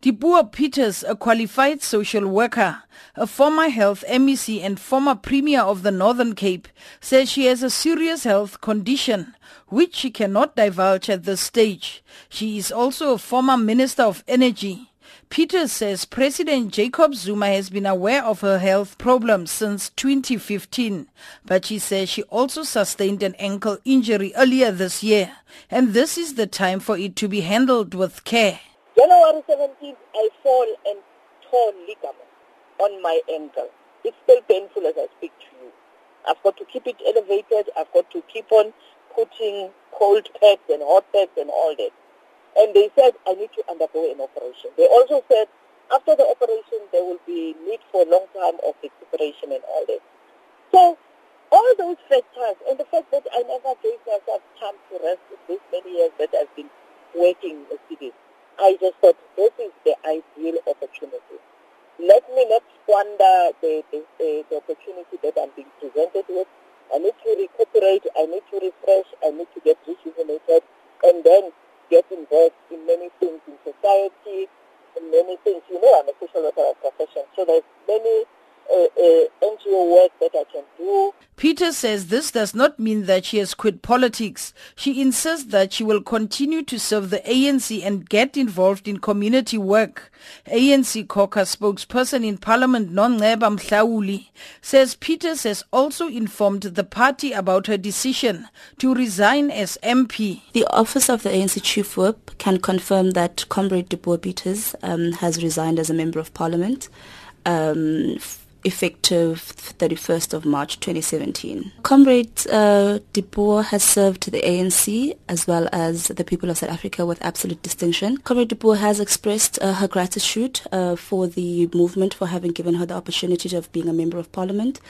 Dipuo Peters, a qualified social worker, a former health MEC and former premier of the Northern Cape, says she has a serious health condition which she cannot divulge at this stage. She is also a former minister of energy. Peters says President Jacob Zuma has been aware of her health problems since 2015, but she says she also sustained an ankle injury earlier this year, and this is the time for it to be handled with care. January 17th, I fall and torn ligament on my ankle. It's still painful as I speak to you. I've got to keep it elevated. I've got to keep on putting cold packs and hot packs and all that. And they said I need to undergo an operation. They also said after the operation there will be need for a long time of recuperation and all that. So all those factors and the fact that I never gave myself time to rest this many years that I've been working in cities. I just thought this is the ideal opportunity. Let me not squander the, the, the, the opportunity that I'm being presented with. I need to recuperate, I need to refresh, I need to get rejuvenated, and then get involved in many things in society, in many things. You know, I'm a social worker profession, so there's many uh, uh, NGO work that I can do. Peter says this does not mean that she has quit politics. She insists that she will continue to serve the ANC and get involved in community work. ANC caucus spokesperson in Parliament Nongceba Mhlauli says Peters has also informed the party about her decision to resign as MP. The office of the ANC chief whip can confirm that Comrade Dipuo Peters um, has resigned as a member of Parliament. Um, effective 31st of March 2017. Comrade uh, Dipuo has served the ANC as well as the people of South Africa with absolute distinction. Comrade Dipuo has expressed uh, her gratitude uh, for the movement for having given her the opportunity of being a member of parliament.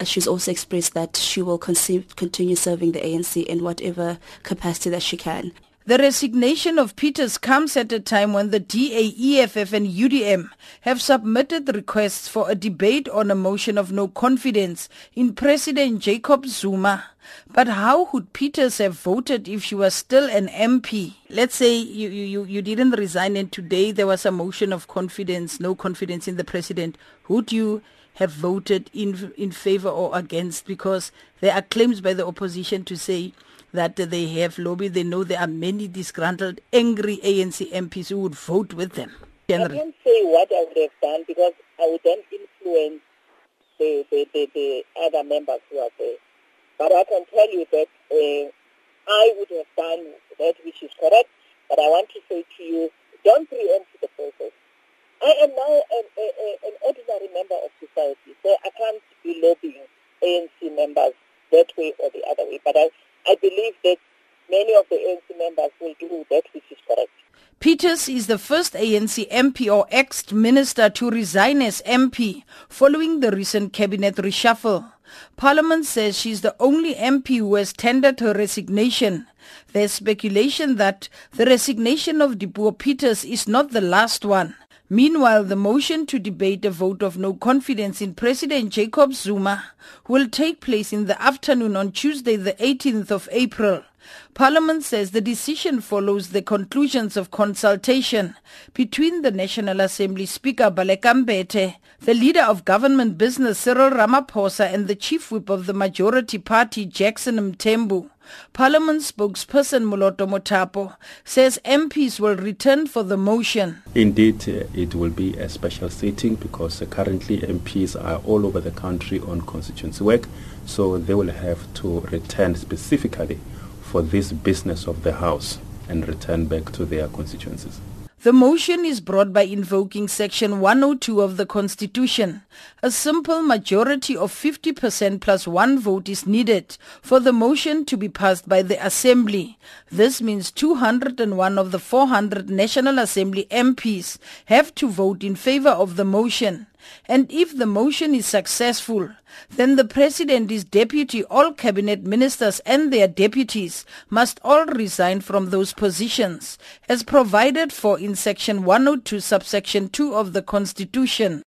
Uh, she's also expressed that she will continue serving the ANC in whatever capacity that she can. The resignation of Peters comes at a time when the DA, EFF and UDM have submitted requests for a debate on a motion of no confidence in President Jacob Zuma. But how would Peters have voted if she was still an MP? Let's say you, you, you didn't resign and today there was a motion of confidence, no confidence in the president. Would you have voted in, in favor or against? Because there are claims by the opposition to say that they have lobbied. They know there are many disgruntled, angry ANC MPs who would vote with them. I can't say what I would have done because I would then influence the, the, the, the other members who are there. But I can tell you that uh, I would have done that which is correct. But I want to say to you, don't preempt the process. I am now an, a, a, an ordinary member of society, so I can't be lobbying ANC members that way or the other way. But I, I believe that many of the ANC members will do that which is correct. Peters is the first ANC MP or ex-minister to resign as MP following the recent cabinet reshuffle. Parliament says she's the only MP who has tendered her resignation. There's speculation that the resignation of Dipuo Peters is not the last one. Meanwhile, the motion to debate a vote of no confidence in President Jacob Zuma will take place in the afternoon on Tuesday, the 18th of April. Parliament says the decision follows the conclusions of consultation between the National Assembly Speaker Baleka Mbete, the leader of government business Cyril Ramaphosa and the chief whip of the majority party Jackson Mthembu. Parliament spokesperson Moloto Mothapo says MPs will return for the motion. Indeed, uh, it will be a special sitting because uh, currently MPs are all over the country on constituency work, so they will have to return specifically for this business of the House and return back to their constituencies. The motion is brought by invoking Section 102 of the Constitution. A simple majority of 50% plus one vote is needed for the motion to be passed by the Assembly. This means 201 of the 400 National Assembly MPs have to vote in favor of the motion. And if the motion is successful, then the President, his deputy, all cabinet ministers and their deputies must all resign from those positions as provided for in Section 102 subsection 2 of the Constitution.